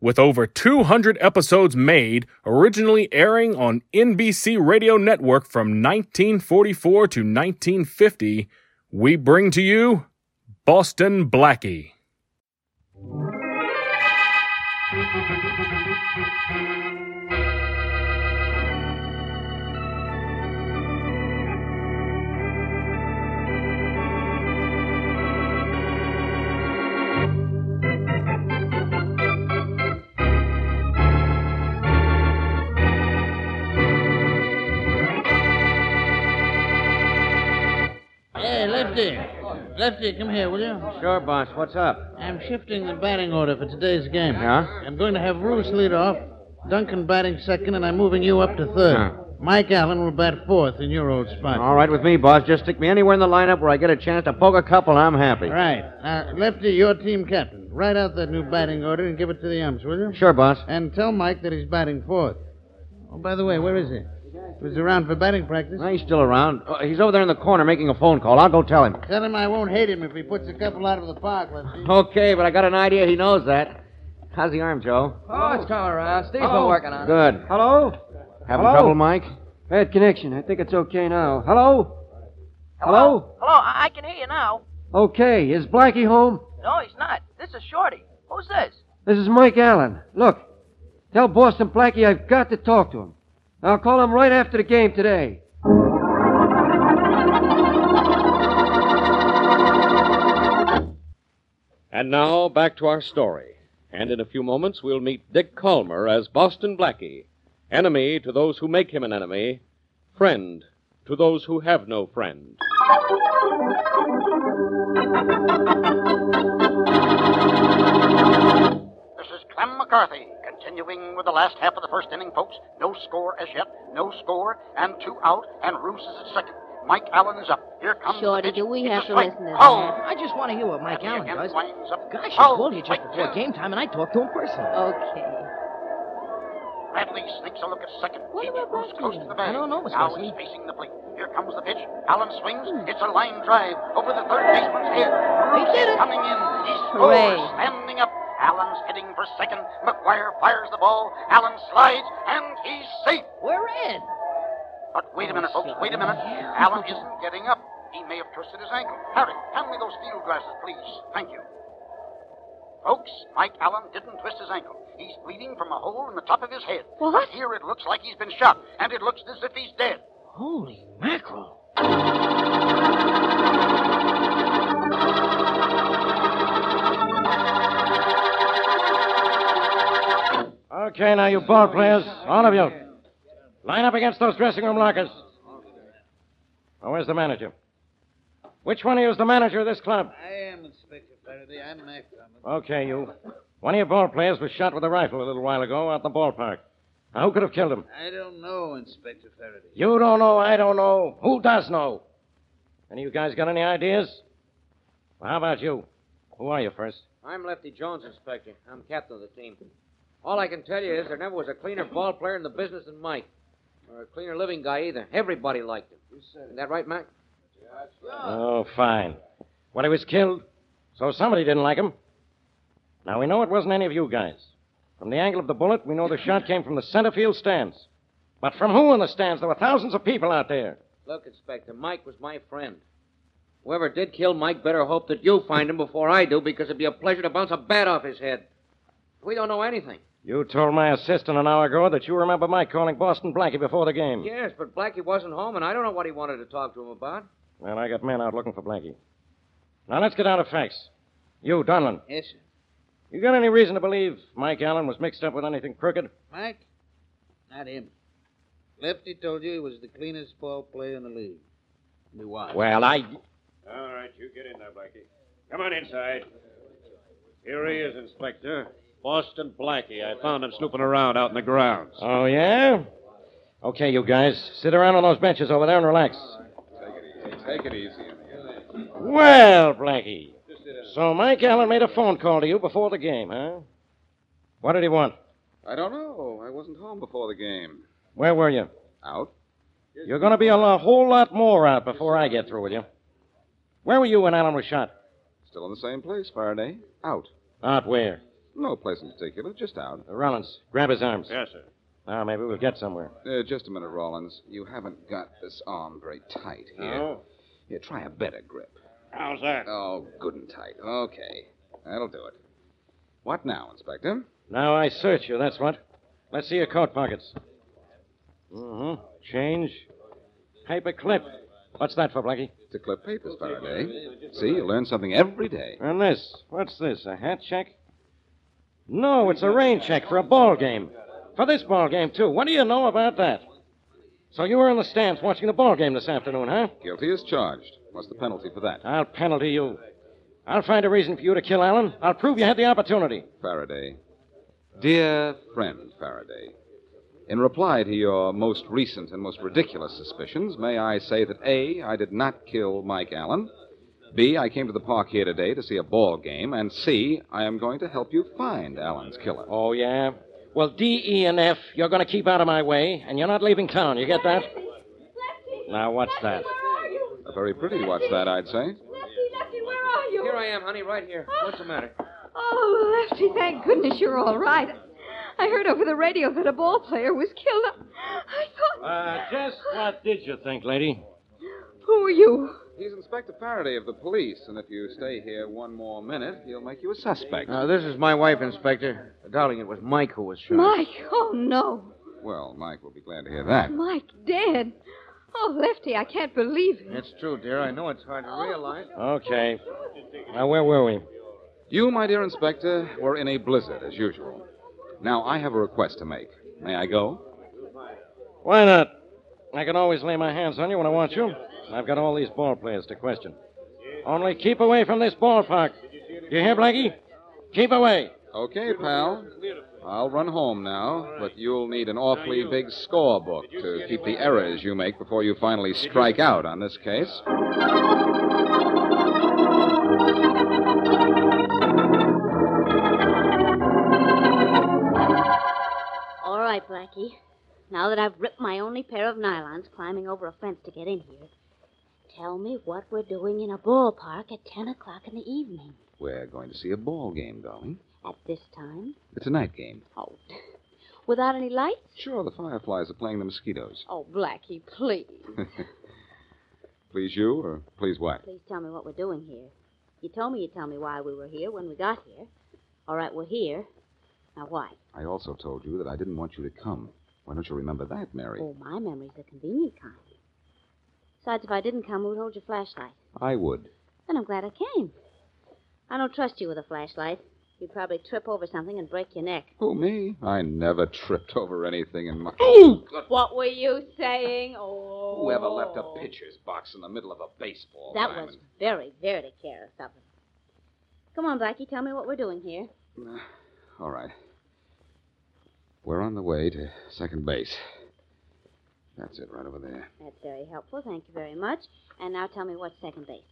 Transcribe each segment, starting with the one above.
with over 200 episodes made, originally airing on NBC Radio Network from 1944 to 1950, we bring to you Boston Blackie. Lefty. Lefty, come here, will you? Sure, boss. What's up? I'm shifting the batting order for today's game. Yeah? I'm going to have Roos lead off, Duncan batting second, and I'm moving you up to third. Huh. Mike Allen will bat fourth in your old spot. All right with me, boss. Just stick me anywhere in the lineup where I get a chance to poke a couple. I'm happy. Right. Now, Lefty, you're team captain. Write out that new batting order and give it to the umps, will you? Sure, boss. And tell Mike that he's batting fourth. Oh, by the way, where is he? He was around for batting practice. No, he's still around. Oh, he's over there in the corner making a phone call. I'll go tell him. Tell him I won't hate him if he puts a couple out of the park, Lefty. Okay, but I got an idea he knows that. How's the arm, Joe? Oh, it's coming around. Steve's been oh. working on it. Good. Hello? Having Hello? trouble, Mike? Bad connection. I think it's okay now. Hello? Hello? Hello, I I can hear you now. Okay. Is Blackie home? No, he's not. This is Shorty. Who's this? This is Mike Allen. Look, tell Boston Blackie I've got to talk to him. I'll call him right after the game today. And now, back to our story. And in a few moments, we'll meet Dick Kollmar as Boston Blackie, enemy to those who make him an enemy, friend to those who have no friend. This is Clem McCarthy, continuing with the last half of the first inning, folks. No score as yet, no score, and two out, and Roos is at second. Mike Allen is up. Here comes Shorty, the pitch. do we It's have to strike. listen to Oh! that? I just want to hear what Mike And he Allen again does. winds up. Gosh, Oh, I called you just before game time, and I talked to him personally. Okay. Bradley sneaks a look at second. What He about moves Bucky? close to the bag. I don't know, Miss Now Wesley. he's facing the plate. Here comes the pitch. Allen swings. Hmm. It's a line drive over the third baseman's head. He did it. Coming in. He Hooray. scores. Standing up. Allen's heading for second. McGuire fires the ball. Allen slides, and he's safe. We're in. But wait a oh, minute, folks. Wait a minute. Allen isn't getting up. He may have twisted his ankle. Harry, hand me those field glasses, please. Thank you. Folks, Mike Allen didn't twist his ankle. He's bleeding from a hole in the top of his head. What? But here it looks like he's been shot, and it looks as if he's dead. Holy mackerel. Okay, now, you ball players, all of you, line up against those dressing room lockers. Oh, where's the manager? Which one of you is the manager of this club? I am Inspector Faraday. I'm Mac Thomas. Okay, you. One of your ball players was shot with a rifle a little while ago out in the ballpark. Now, who could have killed him? I don't know, Inspector Faraday. You don't know, I don't know. Who does know? Any of you guys got any ideas? Well, how about you? Who are you first? I'm Lefty Jones, Inspector. I'm captain of the team. All I can tell you is there never was a cleaner ball player in the business than Mike. Or a cleaner living guy either. Everybody liked him. Isn't that right, Mac? Oh, fine. Well, he was killed, so somebody didn't like him. Now, we know it wasn't any of you guys. From the angle of the bullet, we know the shot came from the center field stands. But from who in the stands? There were thousands of people out there. Look, Inspector, Mike was my friend. Whoever did kill Mike better hope that you find him before I do, because it'd be a pleasure to bounce a bat off his head. We don't know anything. You told my assistant an hour ago that you remember Mike calling Boston Blackie before the game. Yes, but Blackie wasn't home, and I don't know what he wanted to talk to him about. Well, I got men out looking for Blackie. Now, let's get down to facts. You, Donlin, Yes, sir. you got any reason to believe Mike Allen was mixed up with anything crooked? Mike? Not him. Lefty told you he was the cleanest ball player in the league. He was. Well, I. All right, you get in there, Blackie. Come on inside. Here he is, Inspector. Boston Blackie. I found him snooping around out in the grounds. Oh, yeah? Okay, you guys, sit around on those benches over there and relax. Take it easy. Take it easy, Well, Blackie. So Mike Allen made a phone call to you before the game, huh? What did he want? I don't know. I wasn't home before the game. Where were you? Out? You're going to be a whole lot more out before I get through with you. Where were you when Allen was shot? Still in the same place, Faraday. Out. Out where? No place in particular, just out. Uh, Rollins, grab his arms. Yes, sir. Now, maybe we'll get somewhere. Uh, just a minute, Rollins. You haven't got this arm very tight here. No? Here, try a better grip. How's that? Oh, good and tight. Okay. That'll do it. What now, Inspector? Now I search you, that's what. Let's see your coat pockets. Mm-hmm. Change. Paper clip. What's that for, Blackie? To clip papers, Faraday. See, you learn something every day. And this. What's this? A hat check? No, it's a rain check for a ball game. For this ball game, too. What do you know about that? So you were in the stands watching the ball game this afternoon, huh? Guilty as charged. What's the penalty for that? I'll penalty you. I'll find a reason for you to kill Allen. I'll prove you had the opportunity. Faraday. Dear friend Faraday, in reply to your most recent and most ridiculous suspicions, may I say that A, I did not kill Mike Allen. B, I came to the park here today to see a ball game. And C, I am going to help you find Allen's killer. Oh, yeah? Well, D, E, and F, you're going to keep out of my way, and you're not leaving town. You get that? Now, what's that? A very pretty what's that, I'd say. Lefty, Lefty, where are you? Here I am, honey, right here. What's the matter? Oh, Lefty, thank goodness you're all right. I heard over the radio that a ball player was killed. I thought. Uh, just what did you think, lady? Who are you? He's Inspector Faraday of the police, and if you stay here one more minute, he'll make you a suspect. Uh, this is my wife, Inspector. Darling, it was Mike who was shot. Mike. Oh, no. Well, Mike will be glad to hear that. Mike dead. Oh, Lefty, I can't believe it. It's true, dear. I know it's hard to realize. Okay. Now, where were we? You, my dear Inspector, were in a blizzard, as usual. Now, I have a request to make. May I go? Why not? I can always lay my hands on you when I want you. I've got all these ball players to question. Only keep away from this ballpark. You hear, Blackie? Keep away. Okay, pal. I'll run home now, but you'll need an awfully big scorebook to keep the errors you make before you finally strike out on this case. All right, Blackie. Now that I've ripped my only pair of nylons climbing over a fence to get in here, tell me what we're doing in a ballpark at 10 o'clock in the evening. We're going to see a ball game, darling. At this time? It's a night game. Oh, without any lights? Sure, the fireflies are playing the mosquitoes. Oh, Blackie, please. please you, or please what? Please tell me what we're doing here. You told me you'd tell me why we were here when we got here. All right, we're here. Now, why? I also told you that I didn't want you to come. Why don't you remember that, Mary? Oh, my memory's the convenient kind. Besides, if I didn't come, who'd hold your flashlight? I would. Then I'm glad I came. I don't trust you with a flashlight. You'd probably trip over something and break your neck. Who, me? I never tripped over anything in my. What were you saying? Oh. Whoever left a pitcher's box in the middle of a baseball That diamond? was very, very careless of them. Come on, Blackie, tell me what we're doing here. All right. We're on the way to second base. That's it, right over there. That's very helpful. Thank you very much. And now tell me what's second base.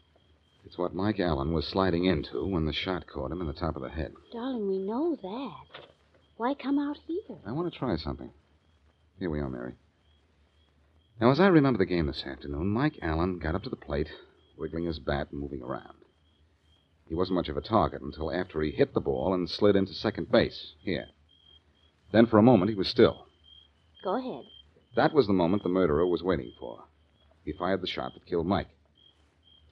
It's what Mike Allen was sliding into when the shot caught him in the top of the head. Darling, we know that. Why come out here? I want to try something. Here we are, Mary. Now, as I remember the game this afternoon, Mike Allen got up to the plate, wiggling his bat and moving around. He wasn't much of a target until after he hit the ball and slid into second base, here. Then, for a moment, he was still. Go ahead. That was the moment the murderer was waiting for. He fired the shot that killed Mike.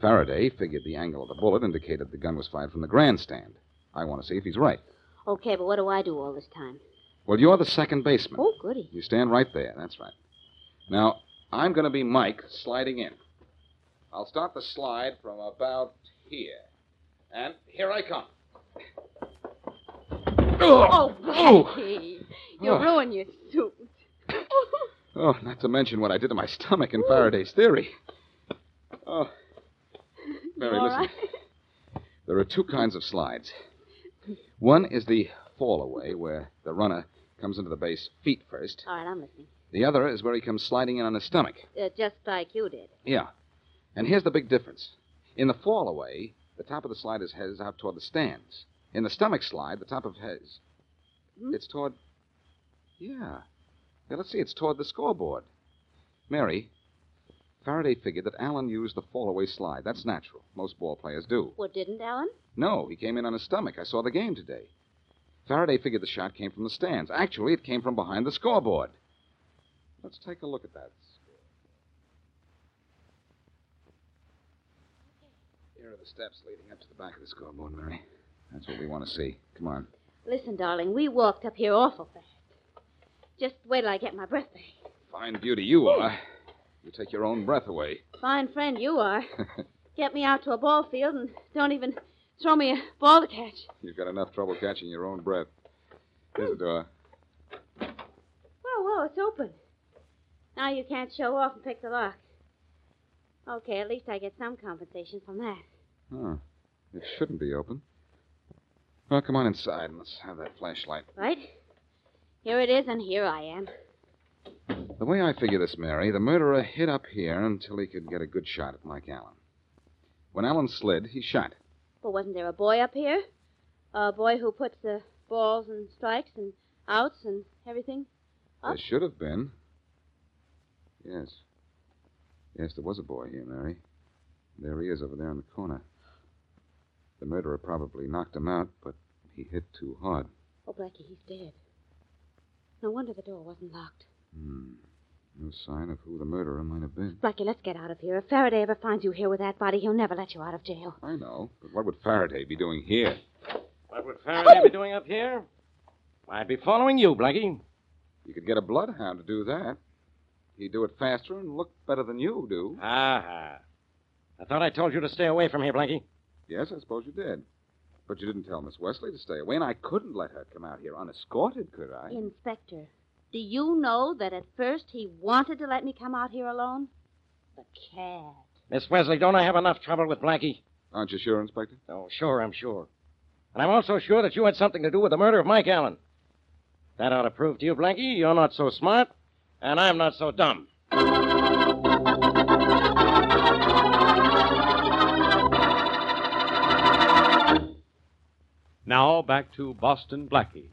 Faraday figured the angle of the bullet indicated the gun was fired from the grandstand. I want to see if he's right. Okay, but what do I do all this time? Well, you're the second baseman. Oh, goody. You stand right there. That's right. Now, I'm going to be Mike sliding in. I'll start the slide from about here. And here I come. Oh, oh. Blackie. You Oh. ruined your suit. Oh, not to mention what I did to my stomach in Faraday's theory. Oh. Mary, listen. right? There are two kinds of slides. One is the fall away, where the runner Comes into the base feet first. All right, I'm listening. The other is where he comes sliding in on his stomach. Uh, just like you did. Yeah. And here's the big difference. In the fall away, the top of the slider's head is out toward the stands. In the stomach slide, the top of his. Hmm? It's toward. Yeah. Yeah, let's see. It's toward the scoreboard. Mary, Faraday figured that Allen used the fall away slide. That's natural. Most ball players do. Well, didn't Allen? No, he came in on his stomach. I saw the game today. Faraday figured the shot came from the stands. Actually, it came from behind the scoreboard. Let's take a look at that. Here are the steps leading up to the back of the scoreboard, Mary. That's what we want to see. Come on. Listen, darling, we walked up here awful fast. Just wait till I get my breath back. Fine beauty you are. You take your own breath away. Fine friend you are. Get me out to a ball field and don't even throw me a ball to catch. You've got enough trouble catching your own breath. Here's the door. Whoa, whoa, it's open. Now you can't show off and pick the lock. Okay, at least I get some compensation from that. Oh, it shouldn't be open. Well, come on inside and let's have that flashlight. Right? Here it is, and here I am. The way I figure this, Mary, the murderer hid up here until he could get a good shot at Mike Allen. When Allen slid, he shot. But wasn't there a boy up here? A boy who puts the balls and strikes and outs and everything? Up? There should have been. Yes. Yes, there was a boy here, Mary. There he is over there in the corner. The murderer probably knocked him out, but he hit too hard. Oh, Blackie, he's dead. No wonder the door wasn't locked. Hmm. No sign of who the murderer might have been. Blackie, let's get out of here. If Faraday ever finds you here with that body, he'll never let you out of jail. I know, but what would Faraday be doing here? What would Faraday be doing up here? I'd be following you, Blackie. You could get a bloodhound to do that. He'd do it faster and look better than you do. Aha. I thought I told you to stay away from here, Blackie. Yes, I suppose you did. But you didn't tell Miss Wesley to stay away, and I couldn't let her come out here unescorted, could I? Inspector, do you know that at first he wanted to let me come out here alone? The cat. Miss Wesley, don't I have enough trouble with Blackie? Aren't you sure, Inspector? Oh, sure, I'm sure. And I'm also sure that you had something to do with the murder of Mike Allen. That ought to prove to you, Blackie, you're not so smart, and I'm not so dumb. Now back to Boston Blackie.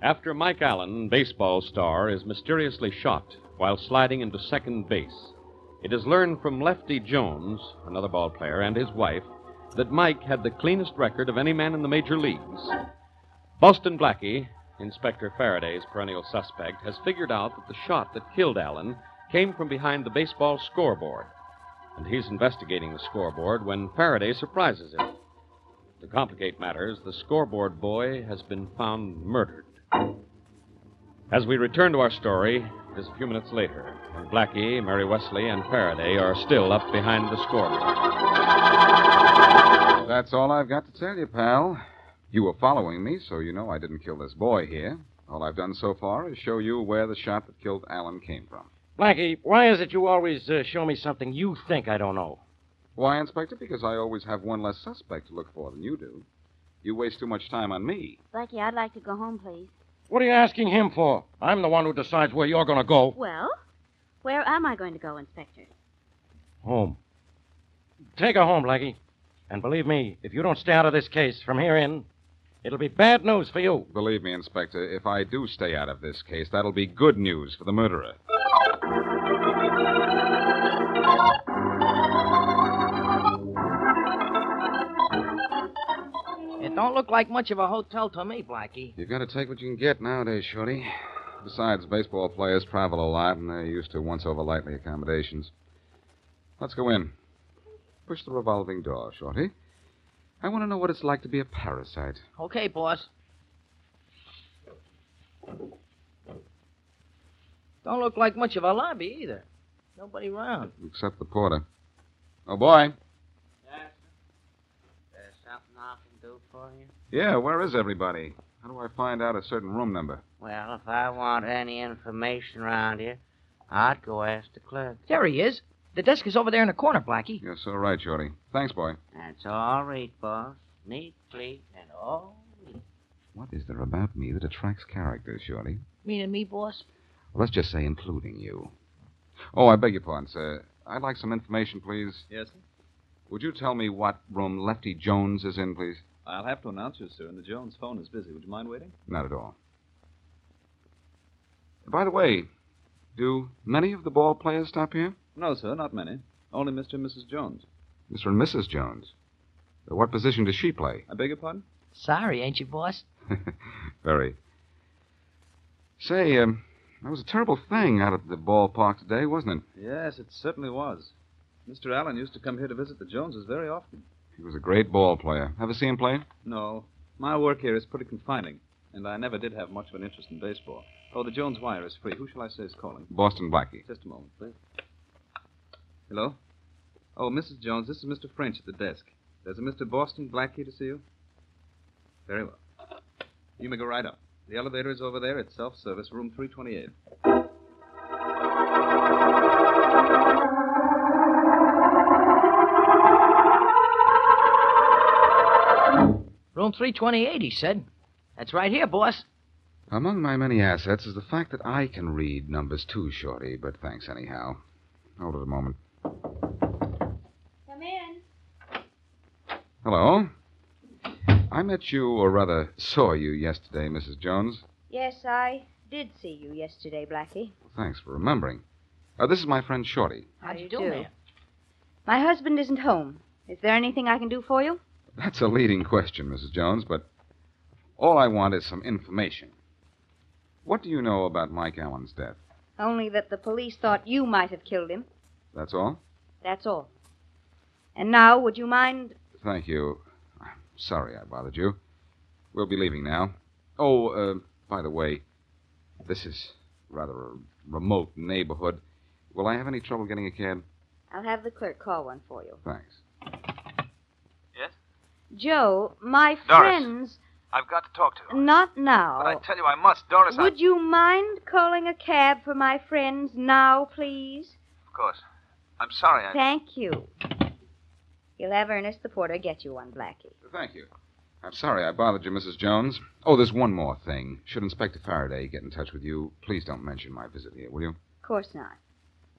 After Mike Allen, baseball star, is mysteriously shot while sliding into second base, it is learned from Lefty Jones, another ball player, and his wife, that Mike had the cleanest record of any man in the major leagues. Boston Blackie, Inspector Faraday's perennial suspect, has figured out that the shot that killed Allen came from behind the baseball scoreboard, and he's investigating the scoreboard when Faraday surprises him. To complicate matters, the scoreboard boy has been found murdered. As we return to our story, it is a few minutes later, and Blackie, Mary Wesley, and Faraday are still up behind the scoreboard. That's all I've got to tell you, pal. You were following me, so you know I didn't kill this boy here. All I've done so far is show you where the shot that killed Allen came from. Blackie, why is it you always uh, show me something you think I don't know? Why, Inspector? Because I always have one less suspect to look for than you do. You waste too much time on me. Blackie, I'd like to go home, please. What are you asking him for? I'm the one who decides where you're going to go. Well, where am I going to go, Inspector? Home. Take her home, Blackie. And believe me, if you don't stay out of this case from here in, it'll be bad news for you. Believe me, Inspector, if I do stay out of this case, that'll be good news for the murderer. It don't look like much of a hotel to me, Blackie. You've got to take what you can get nowadays, Shorty. Besides, baseball players travel a lot, and they're used to once over lightly accommodations. Let's go in. Push the revolving door, Shorty. I want to know what it's like to be a parasite. Okay, boss. Don't look like much of a lobby either. Nobody around. Except the porter. Oh, boy. Yes? There's something I can do for you? Yeah, where is everybody? How do I find out a certain room number? Well, if I want any information around here, I'd go ask the clerk. There he is. The desk is over there in the corner, Blackie. You're so right, Shorty. Thanks, boy. That's all right, boss. Neat, clean, and all neat. What is there about me that attracts characters, Shorty? Meaning me, boss? Well, let's just say including you. Oh, I beg your pardon, sir. I'd like some information, please. Yes, sir. Would you tell me what room Lefty Jones is in, please? I'll have to announce you, sir, and the Jones phone is busy. Would you mind waiting? Not at all. By the way, do many of the ball players stop here? No, sir, not many. Only Mr. and Mrs. Jones. Mr. and Mrs. Jones. Uh, What position does she play? I beg your pardon? Sorry, ain't you, boss? Very. Say, um, that was a terrible thing out at the ballpark today, wasn't it? Yes, it certainly was. Mr. Allen used to come here to visit the Joneses very often. He was a great ball player. Ever see him play? No, my work here is pretty confining, and I never did have much of an interest in baseball. Oh, the Jones wire is free. Who shall I say is calling? Boston Blackie. Just a moment, please. Hello? Oh, Mrs. Jones, this is Mr. French at the desk. There's a Mr. Boston Blackie to see you. Very well. You may go right up. The elevator is over there. It's self-service, room 328. Room 328, he said. That's right here, boss. Among my many assets is the fact that I can read numbers too, Shorty, but thanks anyhow. Hold it a moment. Come in. Hello. I met you, or rather saw you yesterday, Mrs. Jones. Yes, I did see you yesterday, Blackie. Thanks for remembering. Uh, this is my friend Shorty. How do you do, do? ma'am? My husband isn't home. Is there anything I can do for you? That's a leading question, Mrs. Jones, but all I want is some information. What do you know about Mike Allen's death? Only that the police thought you might have killed him. That's all? That's all. And now, would you mind? Thank you. I'm sorry I bothered you. We'll be leaving now. Oh, uh, by the way, this is rather a remote neighborhood. Will I have any trouble getting a cab? I'll have the clerk call one for you. Thanks. Yes? Joe, my Doris. friends. I've got to talk to you. Not now. But I tell you I must. Doris, I... Would you mind calling a cab for my friends now, please? Of course. I'm sorry. I... Thank you. You'll have Ernest the porter get you one, Blackie. Thank you. I'm sorry I bothered you, Mrs. Jones. Oh, there's one more thing. Should Inspector Faraday get in touch with you, please don't mention my visit here, will you? Of course not.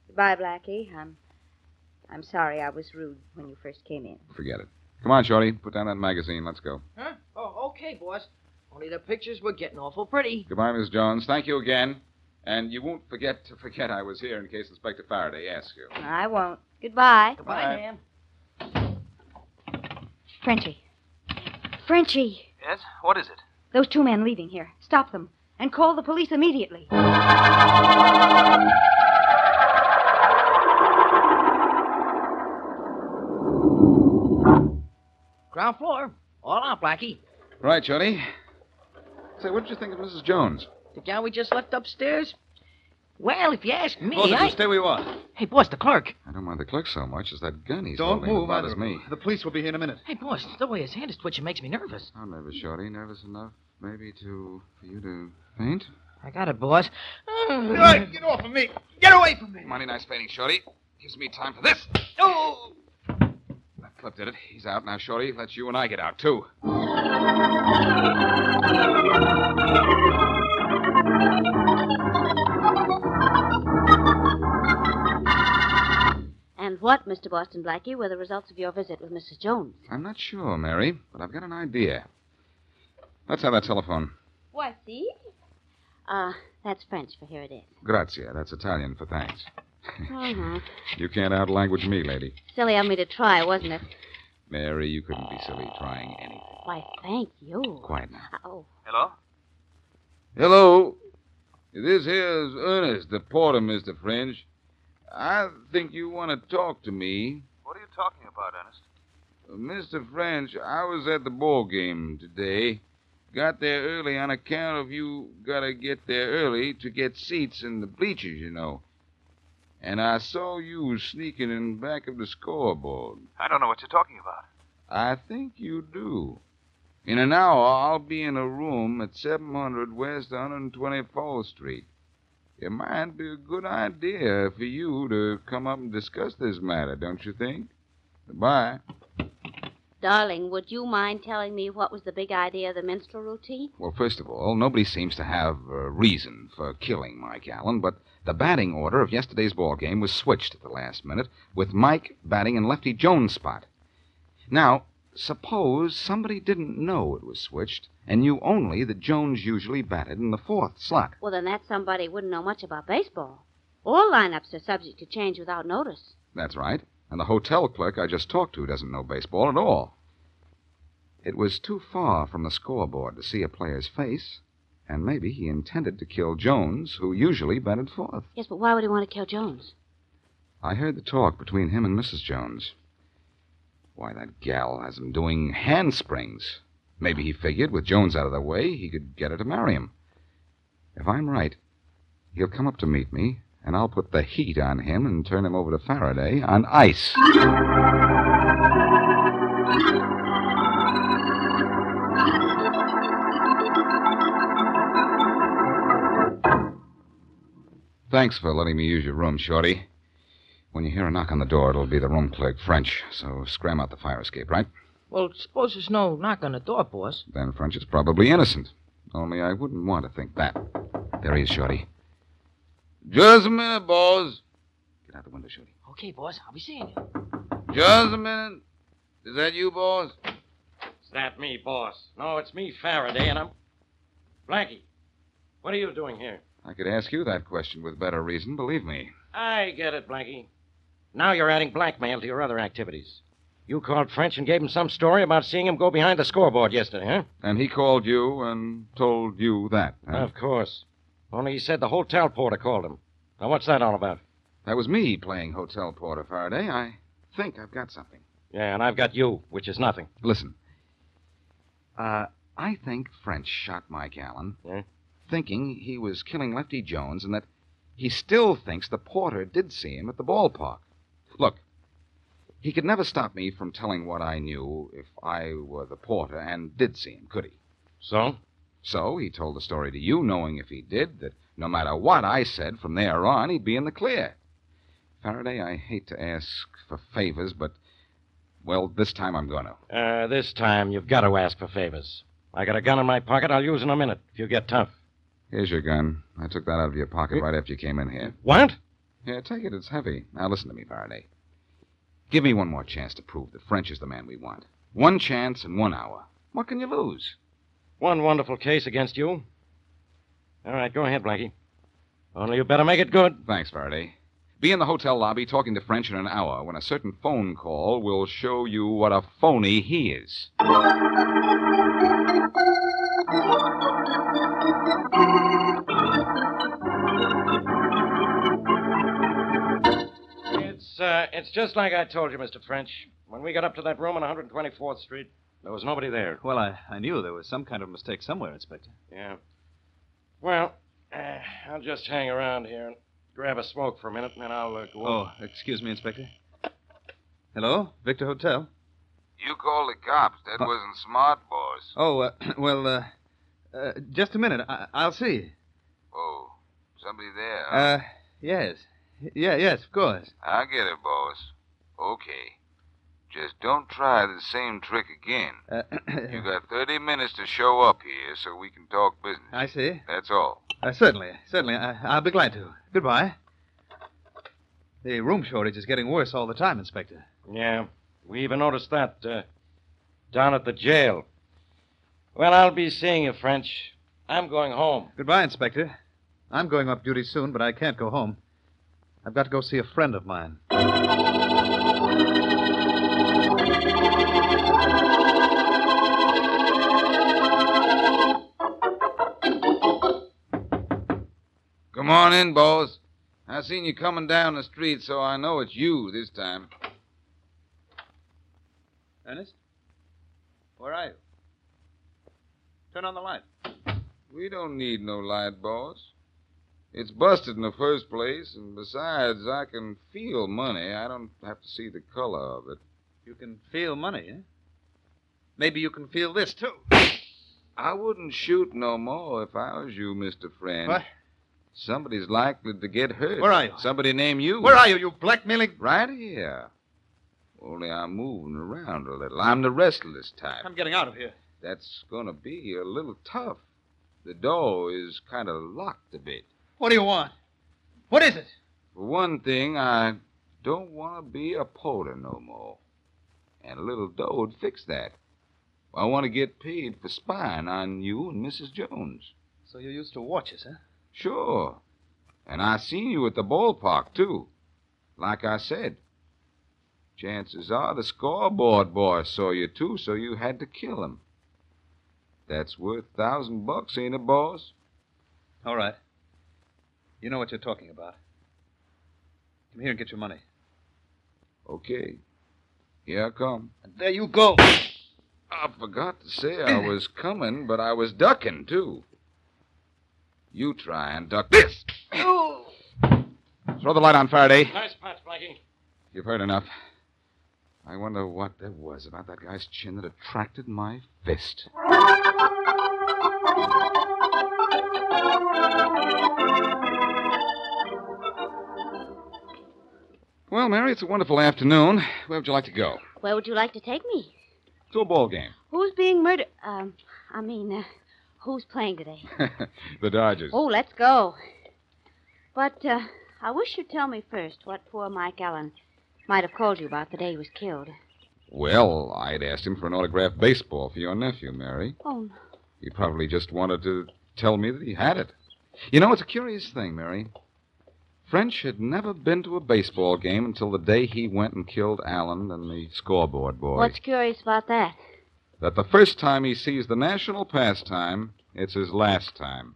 Goodbye, Blackie. I'm I'm sorry I was rude when you first came in. Forget it. Come on, Shorty. Put down that magazine. Let's go. Huh? Oh, okay, boss. Only the pictures were getting awful pretty. Goodbye, Miss Jones. Thank you again. And you won't forget to forget I was here in case Inspector Faraday asks you. I won't. Goodbye. Goodbye, ma'am. Frenchie. Frenchie. Yes? What is it? Those two men leaving here. Stop them. And call the police immediately. Ground floor. All out, Blackie. Right, Shorty. Say, what did you think of Mrs. Jones? The gal we just left upstairs? Well, if you ask me, Both of I... you stay where you are. Hey, boss, the clerk. I don't mind the clerk so much as that gun he's Don't holding move that either bothers of me. The police will be here in a minute. Hey, boss, the way his hand is twitching makes me nervous. I'm nervous, Shorty. Nervous enough, maybe, to for you to faint? I got it, boss. Hey, get off of me! Get away from me! Mighty nice fainting, Shorty. Gives me time for this. Oh! That clip did it. He's out now, Shorty. Let's you and I get out, too. What, Mr. Boston Blackie, were the results of your visit with Mrs. Jones? I'm not sure, Mary, but I've got an idea. Let's have that telephone. What, see? Uh, that's French, for here it is. Grazie. That's Italian for thanks. Uh-huh. You can't outlanguage me, lady. Silly of me to try, wasn't it? Mary, you couldn't be silly trying anything. Why, thank you. Quiet now. Oh, Hello? Hello. This here's Ernest, the porter, Mr. French. I think you want to talk to me. What are you talking about, Ernest? Uh, Mr. French, I was at the ball game today. Got there early on account of you gotta get there early to get seats in the bleachers, you know. And I saw you sneaking in back of the scoreboard. I don't know what you're talking about. I think you do. In an hour, I'll be in a room at 700 West 124th Street. It might be a good idea for you to come up and discuss this matter, don't you think? Goodbye. Darling, would you mind telling me what was the big idea of the minstrel routine? Well, first of all, nobody seems to have a reason for killing Mike Allen, but the batting order of yesterday's ball game was switched at the last minute, with Mike batting in Lefty Jones' spot. Now, suppose somebody didn't know it was switched and knew only that Jones usually batted in the fourth slot. Well, then that somebody wouldn't know much about baseball. All lineups are subject to change without notice. That's right. And the hotel clerk I just talked to doesn't know baseball at all. It was too far from the scoreboard to see a player's face, and maybe he intended to kill Jones, who usually batted fourth. Yes, but why would he want to kill Jones? I heard the talk between him and Mrs. Jones. Why, that gal has him doing handsprings. Maybe he figured with Jones out of the way, he could get her to marry him. If I'm right, he'll come up to meet me, and I'll put the heat on him and turn him over to Faraday on ice. Thanks for letting me use your room, Shorty. When you hear a knock on the door, it'll be the room clerk, French. So scram out the fire escape, right? Well, suppose there's no knock on the door, boss. Then French is probably innocent. Only I wouldn't want to think that. There he is, Shorty. Just a minute, boss. Get out the window, Shorty. Okay, boss, I'll be seeing you. Just a minute. Is that you, boss? Is that me, boss? No, it's me, Faraday, and I'm. Blackie, what are you doing here? I could ask you that question with better reason, believe me. I get it, Blackie. Now you're adding blackmail to your other activities. You called French and gave him some story about seeing him go behind the scoreboard yesterday, huh? And he called you and told you that. Huh? Of course. Only he said the hotel porter called him. Now, what's that all about? That was me playing hotel porter, Faraday. I think I've got something. Yeah, and I've got you, which is nothing. Listen. Uh, I think French shot Mike Allen, Yeah? thinking he was killing Lefty Jones, and that he still thinks the porter did see him at the ballpark. Look, he could never stop me from telling what I knew if I were the porter and did see him, could he? So? So he told the story to you, knowing if he did, that no matter what I said from there on, he'd be in the clear. Faraday, I hate to ask for favors, but, well, this time I'm going to. Uh, this time you've got to ask for favors. I got a gun in my pocket I'll use in a minute if you get tough. Here's your gun. I took that out of your pocket right after you came in here. What? Here, take it. It's heavy. Now listen to me, Faraday. Give me one more chance to prove that French is the man we want. One chance and one hour. What can you lose? One wonderful case against you. All right, go ahead, Blackie. Only you better make it good. Thanks, Faraday. Be in the hotel lobby talking to French in an hour when a certain phone call will show you what a phony he is. Uh, it's just like I told you, Mr. French. When we got up to that room on 124th Street, there was nobody there. Well, I, I knew there was some kind of mistake somewhere, Inspector. Yeah. Well, uh, I'll just hang around here and grab a smoke for a minute, and then I'll uh, go. Oh, excuse me, Inspector. Hello, Victor Hotel. You called the cops. That wasn't smart, boss. Oh, uh, well, uh, uh, just a minute. I- I'll see. Oh, somebody there. huh? Uh, yes. Yeah, yes, of course. I get it, boss. Okay. Just don't try the same trick again. Uh, You got 30 minutes to show up here so we can talk business. I see. That's all. Uh, certainly, certainly. I- I'll be glad to. Goodbye. The room shortage is getting worse all the time, Inspector. Yeah, we even noticed that uh, down at the jail. Well, I'll be seeing you, French. I'm going home. Goodbye, Inspector. I'm going off duty soon, but I can't go home. I've got to go see a friend of mine. Come on in, boss. I seen you coming down the street, so I know it's you this time. Ernest? Where are you? Turn on the light. We don't need no light, boss. It's busted in the first place, and besides, I can feel money. I don't have to see the color of it. You can feel money, eh? Maybe you can feel this, too. I wouldn't shoot no more if I was you, Mr. Friend. What? Somebody's likely to get hurt. Where are you? Somebody named you. Where are you, you blackmailing? Right here. Only I'm moving around a little. I'm the restless type. I'm getting out of here. That's going to be a little tough. The door is kind of locked a bit. What do you want? What is it? For one thing, I don't want to be a porter no more. And a little dough would fix that. I want to get paid for spying on you and Mrs. Jones. So you used to watch us, huh? Sure. And I seen you at the ballpark, too. Like I said. Chances are the scoreboard boy saw you, too, so you had to kill him. That's worth a thousand bucks, ain't it, boss? All right. You know what you're talking about. Come here and get your money. Okay. Here I come. And there you go. I forgot to say I was coming, but I was ducking, too. You try and duck this. Throw the light on, Faraday. Nice patch, Blackie. You've heard enough. I wonder what there was about that guy's chin that attracted my fist. Well, Mary, it's a wonderful afternoon. Where would you like to go? Where would you like to take me? To a ball game. Who's being murdered? Um, I mean, uh, who's playing today? the Dodgers. Oh, let's go. But uh, I wish you'd tell me first what poor Mike Allen might have called you about the day he was killed. Well, I'd asked him for an autographed baseball for your nephew, Mary. Oh, He probably just wanted to tell me that he had it. You know, it's a curious thing, Mary. French had never been to a baseball game until the day he went and killed Allen and the scoreboard boy. what's curious about that? That the first time he sees the national pastime, it's his last time.